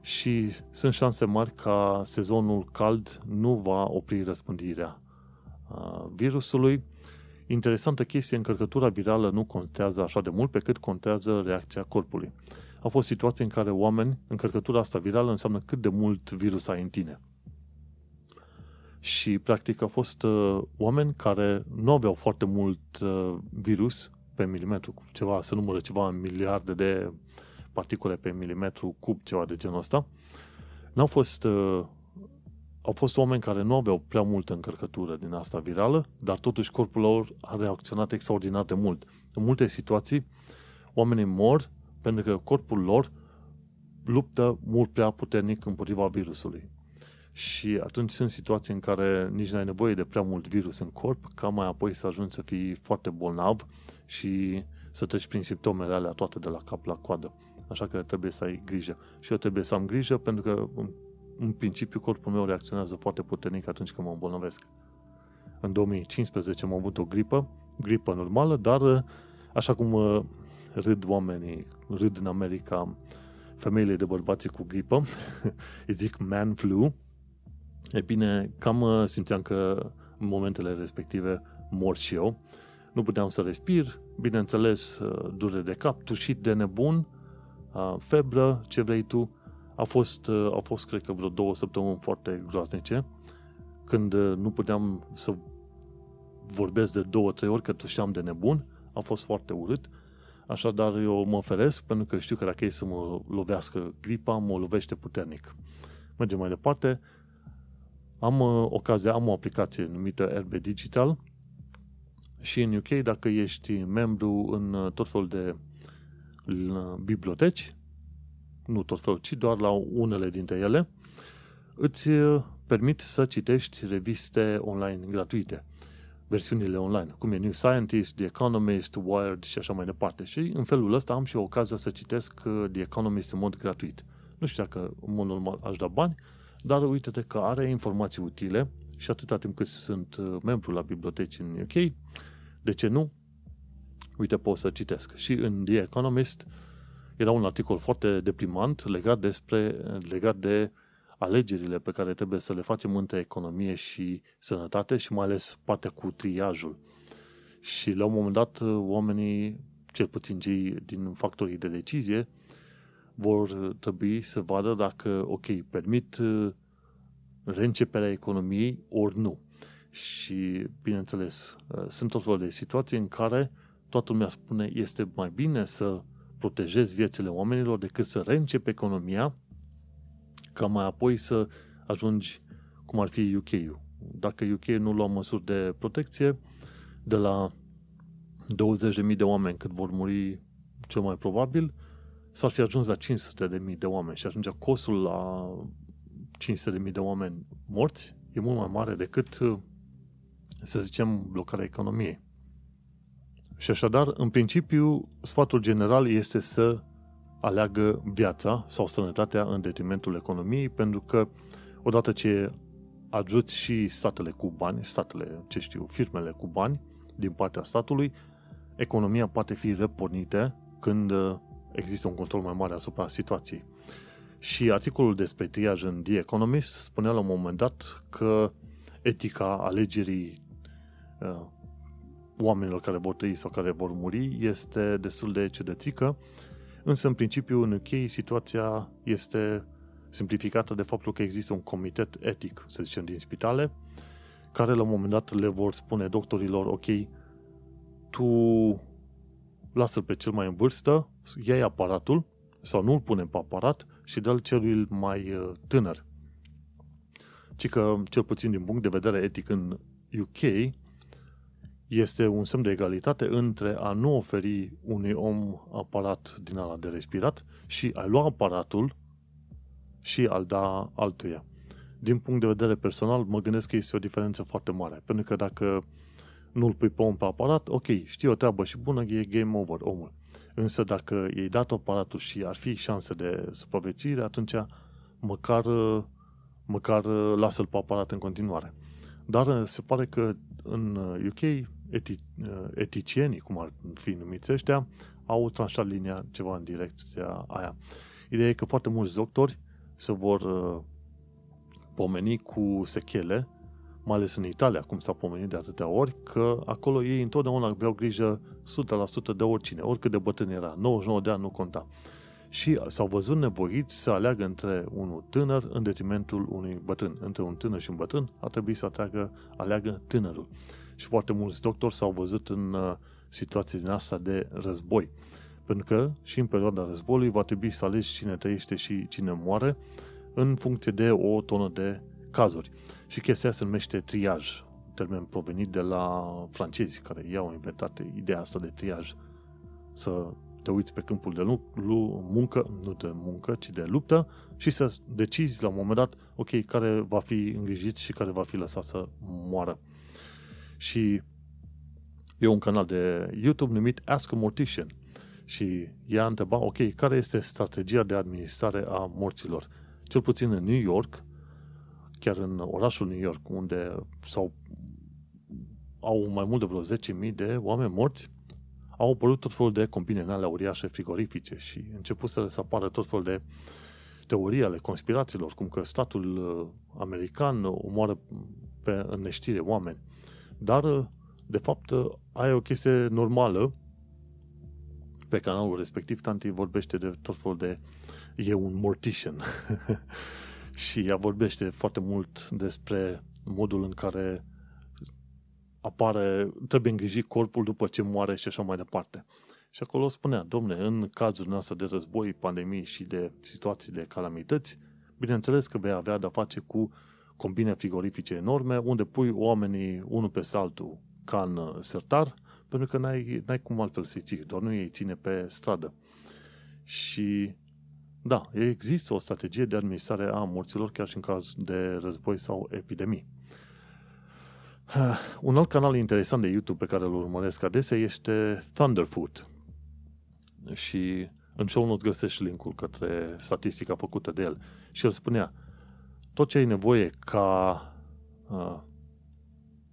[SPEAKER 2] și sunt șanse mari ca sezonul cald nu va opri răspândirea uh, virusului. Interesantă chestie, încărcătura virală nu contează așa de mult pe cât contează reacția corpului. Au fost situații în care oameni, încărcătura asta virală înseamnă cât de mult virus ai în tine. Și practic au fost uh, oameni care nu aveau foarte mult uh, virus pe milimetru, ceva, să numără ceva în miliarde de particule pe milimetru cub, ceva de genul ăsta. N-au fost, uh, au fost oameni care nu aveau prea multă încărcătură din asta virală, dar totuși corpul lor a reacționat extraordinar de mult. În multe situații, oamenii mor pentru că corpul lor luptă mult prea puternic împotriva virusului. Și atunci sunt situații în care nici nu ai nevoie de prea mult virus în corp, ca mai apoi să ajungi să fii foarte bolnav și să treci prin simptomele alea toate de la cap la coadă. Așa că trebuie să ai grijă. Și eu trebuie să am grijă pentru că în, în principiu corpul meu reacționează foarte puternic atunci când mă îmbolnăvesc. În 2015 am avut o gripă, gripă normală, dar așa cum uh, râd oamenii, râd în America femeile de bărbații cu gripă, [LAUGHS] îi zic man flu, e bine, cam uh, simțeam că în momentele respective mor și eu. Nu puteam să respir, bineînțeles, uh, durere de cap, tușit de nebun, febră, ce vrei tu. A fost, a fost, cred că, vreo două săptămâni foarte groaznice, când nu puteam să vorbesc de două, trei ori că tușeam de nebun. A fost foarte urât. Așadar, eu mă oferesc pentru că știu că dacă e să mă lovească gripa, mă lovește puternic. Mergem mai departe. Am ocazia, am o aplicație numită RB Digital și în UK, dacă ești membru în tot felul de biblioteci, nu tot felul, ci doar la unele dintre ele, îți uh, permit să citești reviste online gratuite, versiunile online, cum e New Scientist, The Economist, Wired și așa mai departe. Și în felul ăsta am și ocazia să citesc uh, The Economist în mod gratuit. Nu știu dacă în mod normal aș da bani, dar uite-te că are informații utile și atâta timp cât sunt uh, membru la biblioteci în UK, de ce nu? uite, pot să citesc. Și în The Economist era un articol foarte deprimant legat, despre, legat de alegerile pe care trebuie să le facem între economie și sănătate și mai ales partea cu triajul. Și la un moment dat oamenii, cel puțin cei din factorii de decizie, vor trebui să vadă dacă, ok, permit reînceperea economiei ori nu. Și, bineînțeles, sunt tot felul de situații în care toată lumea spune este mai bine să protejezi viețile oamenilor decât să reîncepi economia ca mai apoi să ajungi cum ar fi UK-ul. Dacă UK nu lua măsuri de protecție, de la 20.000 de oameni cât vor muri cel mai probabil, s-ar fi ajuns la 500.000 de oameni și atunci costul la 500.000 de oameni morți e mult mai mare decât, să zicem, blocarea economiei. Și așadar, în principiu, sfatul general este să aleagă viața sau sănătatea în detrimentul economiei, pentru că odată ce ajuți și statele cu bani, statele, ce știu, firmele cu bani din partea statului, economia poate fi repornită când uh, există un control mai mare asupra situației. Și articolul despre triaj în The Economist spunea la un moment dat că etica alegerii uh, oamenilor care vor trăi sau care vor muri este destul de ciudățică, însă în principiu în UK situația este simplificată de faptul că există un comitet etic, să zicem, din spitale, care la un moment dat le vor spune doctorilor, ok, tu lasă pe cel mai în vârstă, iei aparatul sau nu-l punem pe aparat și dă-l celui mai uh, tânăr. Ci că, cel puțin din punct de vedere etic în UK, este un semn de egalitate între a nu oferi unui om aparat din ala de respirat și a lua aparatul și al da altuia. Din punct de vedere personal, mă gândesc că este o diferență foarte mare. Pentru că dacă nu-l pui pe om pe aparat, ok, știi o treabă și bună, e game over, omul. Însă dacă i-ai dat aparatul și ar fi șanse de supraviețuire, atunci măcar, măcar lasă-l pe aparat în continuare. Dar se pare că în UK eti, eticienii, cum ar fi numiți ăștia, au tranșat linia ceva în direcția aia. Ideea e că foarte mulți doctori se vor uh, pomeni cu sechele, mai ales în Italia, cum s-a pomenit de atâtea ori, că acolo ei întotdeauna aveau grijă 100% de oricine, oricât de bătrân era, 99 de ani nu conta. Și s-au văzut nevoiți să aleagă între unul tânăr în detrimentul unui bătrân. Între un tânăr și un bătrân a trebuit să aleagă, aleagă tânărul. Și foarte mulți doctori s-au văzut în uh, situații din asta de război. Pentru că și în perioada războiului va trebui să alegi cine trăiește și cine moare în funcție de o tonă de cazuri. Și chestia se numește triaj, termen provenit de la francezi care i-au inventat ideea asta de triaj. Să te uiți pe câmpul de lu- muncă, nu de muncă, ci de luptă și să decizi la un moment dat, ok, care va fi îngrijit și care va fi lăsat să moară. Și e un canal de YouTube numit Ask a Mortician și ea întreba, ok, care este strategia de administrare a morților? Cel puțin în New York, chiar în orașul New York, unde sau au mai mult de vreo 10.000 de oameni morți, au apărut tot felul de combine în alea uriașe frigorifice și început să se apară tot felul de teorii ale conspirațiilor, cum că statul uh, american omoară pe în neștire oameni. Dar, uh, de fapt, uh, aia e o chestie normală pe canalul respectiv, tanti vorbește de tot felul de e un mortician. [LAUGHS] și ea vorbește foarte mult despre modul în care apare, trebuie îngrijit corpul după ce moare și așa mai departe. Și acolo spunea, domne, în cazul noastre de război, pandemii și de situații de calamități, bineînțeles că vei avea de-a face cu combine frigorifice enorme, unde pui oamenii unul peste altul ca în sertar, pentru că n-ai, n-ai cum altfel să-i ții, doar nu îi ține pe stradă. Și da, există o strategie de administrare a morților chiar și în caz de război sau epidemii. [SIGHS] Un alt canal interesant de YouTube pe care îl urmăresc adesea este Thunderfoot. Și în show notes găsești linkul către statistica făcută de el. Și el spunea, tot ce ai nevoie ca uh,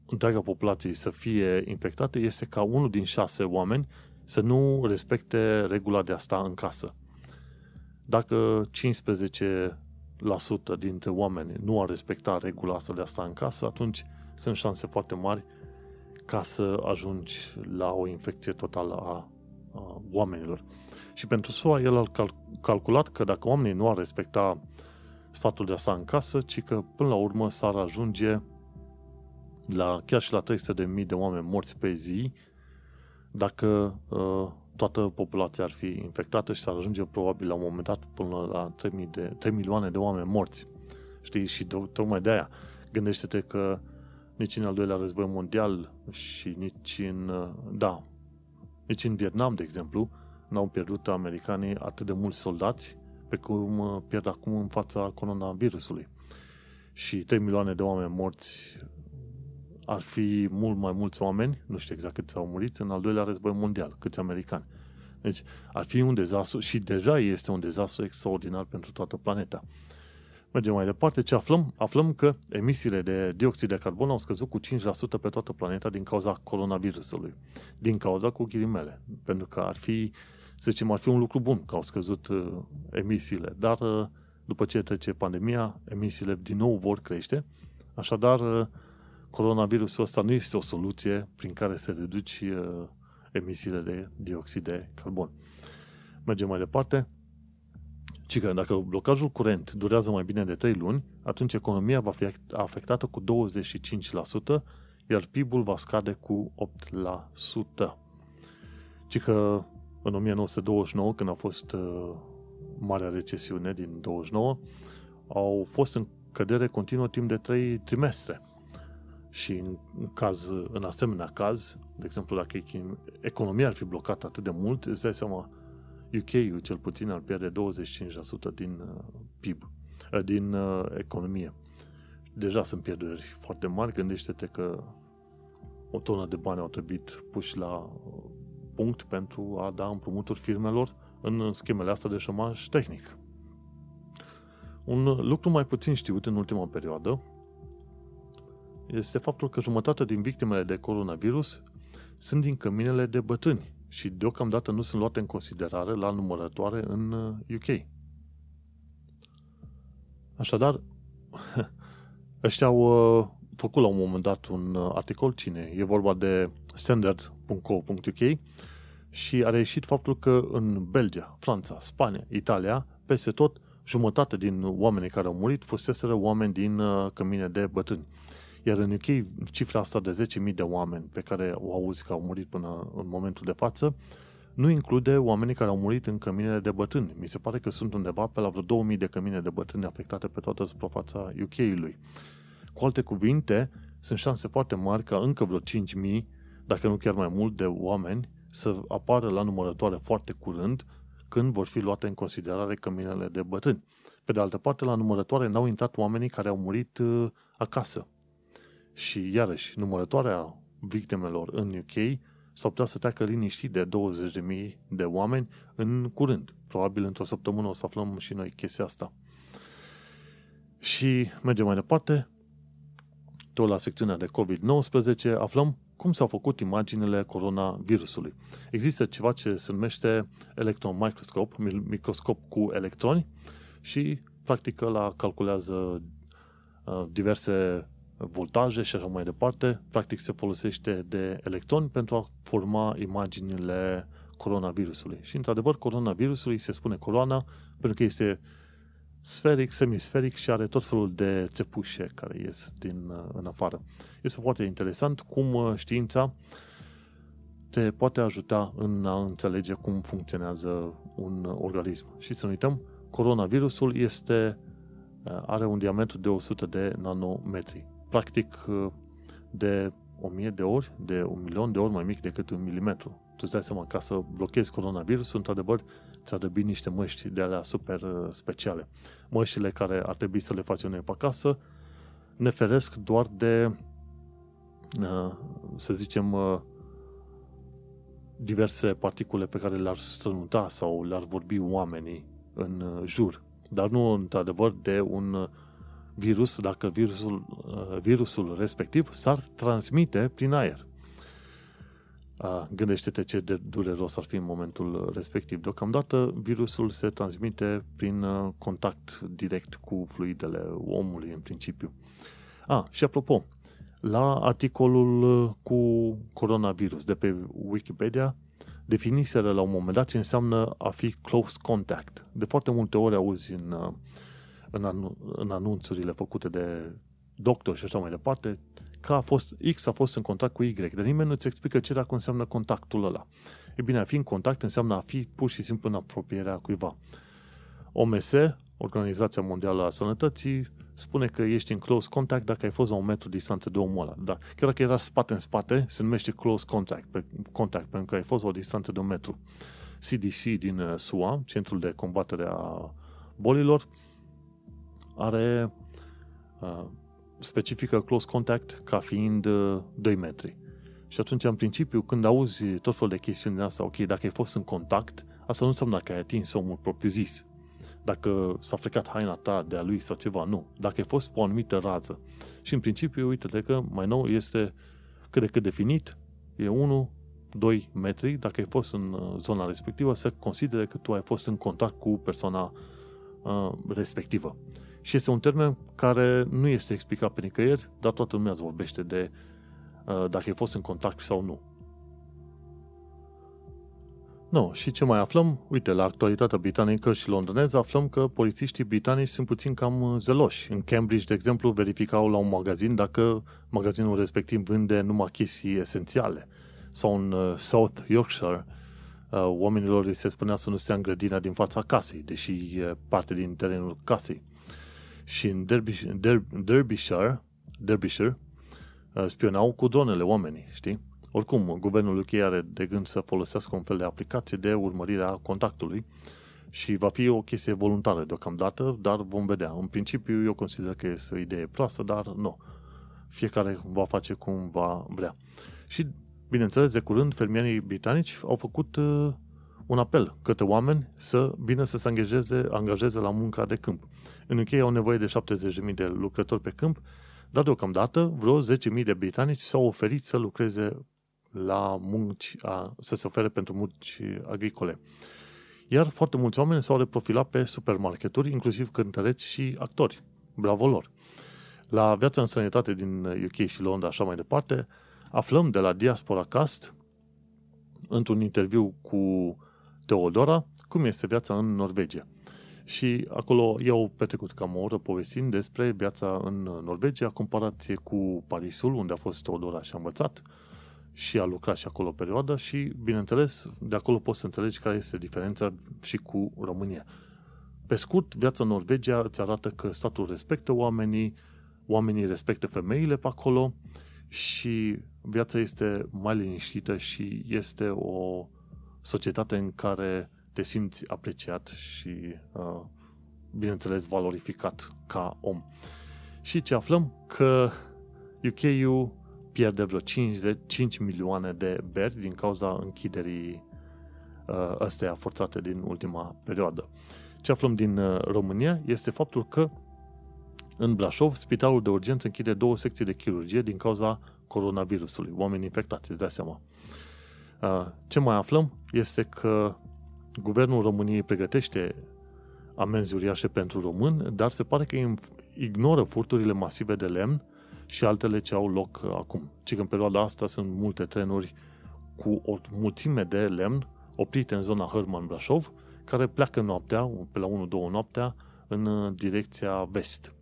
[SPEAKER 2] întreaga populație să fie infectată este ca unul din șase oameni să nu respecte regula de a sta în casă. Dacă 15% dintre oameni nu ar respecta regula asta de a sta în casă, atunci sunt șanse foarte mari ca să ajungi la o infecție totală a, a oamenilor. Și pentru SUA, el a calculat că dacă oamenii nu ar respecta sfatul de a sta în casă, ci că până la urmă s-ar ajunge la, chiar și la 300.000 de oameni morți pe zi, dacă uh, toată populația ar fi infectată și s-ar ajunge probabil la un moment dat până la 3, de, 3 milioane de oameni morți. Știi? Și tocmai de aia gândește-te că nici în al doilea război mondial și nici în, uh, da, nici în Vietnam, de exemplu, n-au pierdut americanii atât de mulți soldați pe cum uh, pierd acum în fața coronavirusului. Și 3 milioane de oameni morți ar fi mult mai mulți oameni, nu știu exact câți au murit, în al doilea război mondial, câți americani. Deci ar fi un dezastru și deja este un dezastru extraordinar pentru toată planeta. Mergem mai departe. Ce aflăm? Aflăm că emisiile de dioxid de carbon au scăzut cu 5% pe toată planeta din cauza coronavirusului. Din cauza cu ghilimele. Pentru că ar fi, să zicem, ar fi un lucru bun că au scăzut uh, emisiile. Dar uh, după ce trece pandemia, emisiile din nou vor crește. Așadar, uh, coronavirusul ăsta nu este o soluție prin care să reduci uh, emisiile de dioxid de carbon. Mergem mai departe. Ci că dacă blocajul curent durează mai bine de 3 luni, atunci economia va fi afectată cu 25%, iar PIB-ul va scade cu 8%. Ci că în 1929, când a fost uh, Marea Recesiune din 29, au fost în cădere continuă timp de 3 trimestre. Și în, caz, în asemenea caz, de exemplu, dacă economia ar fi blocată atât de mult, îți dai seama, UK-ul cel puțin ar pierde 25% din uh, PIB. uh, din uh, economie. Deja sunt pierderi foarte mari, gândește-te că o tonă de bani au trebuit puși la punct pentru a da împrumuturi firmelor în schemele astea de șomaj tehnic. Un lucru mai puțin știut în ultima perioadă este faptul că jumătate din victimele de coronavirus sunt din căminele de bătrâni și deocamdată nu sunt luate în considerare la numărătoare în UK. Uh, Așadar, [LAUGHS] ăștia au uh, făcut la un moment dat un uh, articol, cine? E vorba de standard.co.uk și a reieșit faptul că în Belgia, Franța, Spania, Italia, peste tot, jumătate din oamenii care au murit fuseseră oameni din cămine de bătrâni. Iar în UK, cifra asta de 10.000 de oameni pe care o auzi că au murit până în momentul de față, nu include oamenii care au murit în căminele de bătrâni. Mi se pare că sunt undeva pe la vreo 2000 de cămine de bătrâni afectate pe toată suprafața UK-ului. Cu alte cuvinte, sunt șanse foarte mari ca încă vreo 5000, dacă nu chiar mai mult, de oameni să apară la numărătoare foarte curând, când vor fi luate în considerare căminele de bătrâni. Pe de altă parte, la numărătoare n-au intrat oamenii care au murit uh, acasă, și iarăși, numărătoarea victimelor în UK s-ar putea să treacă liniștit de 20.000 de oameni în curând. Probabil într-o săptămână o să aflăm și noi chestia asta. Și mergem mai departe. Tot la secțiunea de COVID-19 aflăm cum s-au făcut imaginile coronavirusului. Există ceva ce se numește electron microscope, microscop cu electroni și practic la calculează uh, diverse voltaje și așa mai departe, practic se folosește de electroni pentru a forma imaginile coronavirusului. Și într-adevăr, coronavirusului se spune coloana pentru că este sferic, semisferic și are tot felul de țepușe care ies din, în afară. Este foarte interesant cum uh, știința te poate ajuta în a înțelege cum funcționează un organism. Și să nu uităm, coronavirusul este, uh, are un diametru de 100 de nanometri practic de o mie de ori, de un milion de ori mai mic decât un milimetru. Tu îți dai seama, ca să blochezi coronavirusul, într-adevăr, ți-ar trebui niște măști de alea super uh, speciale. Măștile care ar trebui să le faci noi pe acasă ne feresc doar de, uh, să zicem, uh, diverse particule pe care le-ar strănuta sau le-ar vorbi oamenii în jur. Dar nu, într-adevăr, de un virus dacă virusul, uh, virusul respectiv s-ar transmite prin aer. Gândește-te ce de dureros ar fi în momentul respectiv. Deocamdată, virusul se transmite prin uh, contact direct cu fluidele omului, în principiu. A, și apropo, la articolul uh, cu coronavirus de pe Wikipedia, definiseră la un moment dat ce înseamnă a fi close contact. De foarte multe ori auzi în în, anu- în anunțurile făcute de doctor și așa mai departe, că a fost, X a fost în contact cu Y, dar nimeni nu-ți explică ce dacă înseamnă contactul ăla. E bine, a fi în contact înseamnă a fi pur și simplu în apropierea cuiva. OMS, Organizația Mondială a Sănătății, spune că ești în close contact dacă ai fost la un metru distanță de omul ăla. Dar chiar dacă era spate în spate, se numește close contact, pe, contact pentru că ai fost la o distanță de un metru. CDC din uh, SUA, Centrul de Combatere a Bolilor, are uh, specifică close contact ca fiind uh, 2 metri. Și atunci, în principiu, când auzi tot felul de chestiuni din asta, ok, dacă ai fost în contact, asta nu înseamnă că ai atins omul propriu-zis. Dacă s-a frecat haina ta de a lui sau ceva, nu. Dacă ai fost pe o anumită rază. Și în principiu, uite că mai nou este cât de cât definit, e 1, 2 metri, dacă ai fost în uh, zona respectivă, se consideră că tu ai fost în contact cu persoana uh, respectivă. Și este un termen care nu este explicat pe nicăieri, dar toată lumea îți vorbește de uh, dacă ai fost în contact sau nu. No, și ce mai aflăm? Uite, la actualitatea britanică și londoneză aflăm că polițiștii britanici sunt puțin cam zeloși. În Cambridge, de exemplu, verificau la un magazin dacă magazinul respectiv vinde numai chestii esențiale. Sau în uh, South Yorkshire, uh, oamenilor se spunea să nu stea în grădina din fața casei, deși e parte din terenul casei și în Derbyshire, Derbyshire, Derbyshire uh, spionau cu dronele oamenii, știi? Oricum, guvernul UK are de gând să folosească un fel de aplicație de urmărire a contactului Și va fi o chestie voluntară deocamdată, dar vom vedea. În principiu, eu consider că este o idee proastă, dar nu. Fiecare va face cum va vrea. Și, bineînțeles, de curând, fermierii britanici au făcut uh, un apel către oameni să vină să se angajeze, angajeze la munca de câmp. În încheie au nevoie de 70.000 de lucrători pe câmp, dar deocamdată vreo 10.000 de britanici s-au oferit să lucreze la munci, a, să se ofere pentru munci agricole. Iar foarte mulți oameni s-au reprofilat pe supermarketuri, inclusiv cântăreți și actori. Bravo lor! La viața în sănătate din UK și Londra, așa mai departe, aflăm de la Diaspora Cast, într-un interviu cu Teodora, cum este viața în Norvegia. Și acolo i-au petrecut cam o oră povestind despre viața în Norvegia, comparație cu Parisul, unde a fost Teodora și a învățat și a lucrat și acolo o perioadă și, bineînțeles, de acolo poți să înțelegi care este diferența și cu România. Pe scurt, viața în Norvegia îți arată că statul respectă oamenii, oamenii respectă femeile pe acolo și viața este mai liniștită și este o societate în care te simți apreciat și, uh, bineînțeles, valorificat ca om. Și ce aflăm? Că UK-ul pierde vreo 5, 5 milioane de beri din cauza închiderii uh, astea forțate din ultima perioadă. Ce aflăm din uh, România este faptul că în Brașov, spitalul de urgență închide două secții de chirurgie din cauza coronavirusului. Oameni infectați, îți dai seama. Ce mai aflăm este că guvernul României pregătește amenzi uriașe pentru români, dar se pare că ignoră furturile masive de lemn și altele ce au loc acum. Ci că în perioada asta sunt multe trenuri cu o mulțime de lemn oprite în zona Hărman Brașov, care pleacă noaptea, pe la 1-2 noaptea, în direcția vest.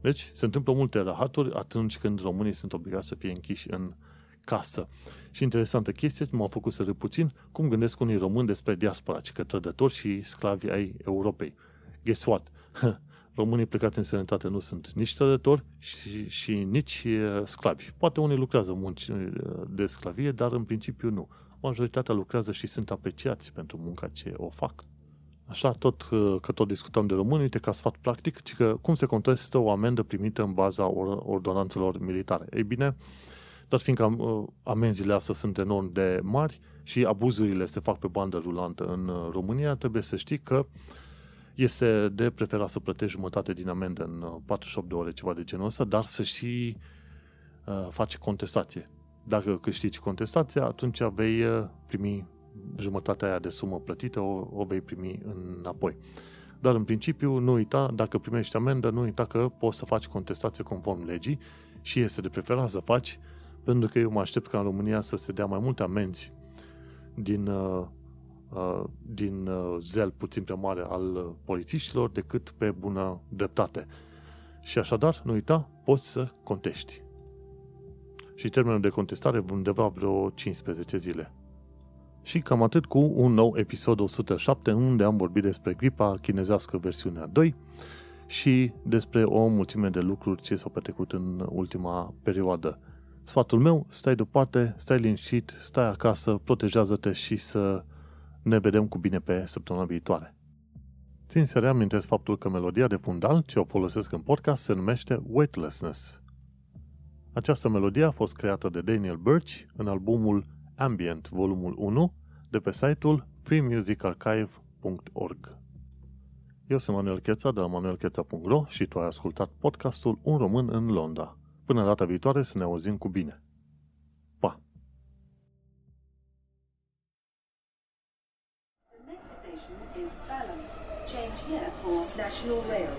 [SPEAKER 2] Deci se întâmplă multe rahaturi atunci când românii sunt obligați să fie închiși în casă. Și interesantă chestie, m-a făcut să râd puțin, cum gândesc unii români despre diaspora, ci că trădători și sclavi ai Europei. Guess what? Românii plecați în sănătate nu sunt nici trădători și, și nici sclavi. Poate unii lucrează munci de sclavie, dar în principiu nu. Majoritatea lucrează și sunt apreciați pentru munca ce o fac. Așa, tot că tot discutăm de români, uite ca sfat practic, ci că cum se contestă o amendă primită în baza ordonanțelor militare. Ei bine, dar fiindcă uh, amenziile astea sunt enorm de mari și abuzurile se fac pe bandă rulantă în uh, România, trebuie să știi că este de preferat să plătești jumătate din amendă în 48 uh, de ore, ceva de genul ăsta, dar să și uh, faci contestație. Dacă câștigi contestația, atunci vei primi jumătatea aia de sumă plătită, o, o vei primi înapoi. Dar în principiu, nu uita, dacă primești amendă, nu uita că poți să faci contestație conform legii și este de preferat să faci pentru că eu mă aștept ca în România să se dea mai multe amenzi din, uh, uh, din uh, zel puțin prea mare al uh, polițiștilor decât pe bună dreptate. Și așadar, nu uita, poți să contești. Și termenul de contestare undeva vreo 15 zile. Și cam atât cu un nou episod 107 unde am vorbit despre gripa chinezească versiunea 2 și despre o mulțime de lucruri ce s-au petrecut în ultima perioadă. Sfatul meu, stai deoparte, stai liniștit, stai acasă, protejează-te și să ne vedem cu bine pe săptămâna viitoare. Țin să reamintesc faptul că melodia de fundal ce o folosesc în podcast se numește Weightlessness. Această melodie a fost creată de Daniel Birch în albumul Ambient, volumul 1, de pe site-ul freemusicarchive.org. Eu sunt Manuel Cheța de la manuelcheța.ro și tu ai ascultat podcastul Un român în Londra. Până data viitoare să ne auzim cu bine. Pa!
[SPEAKER 1] The next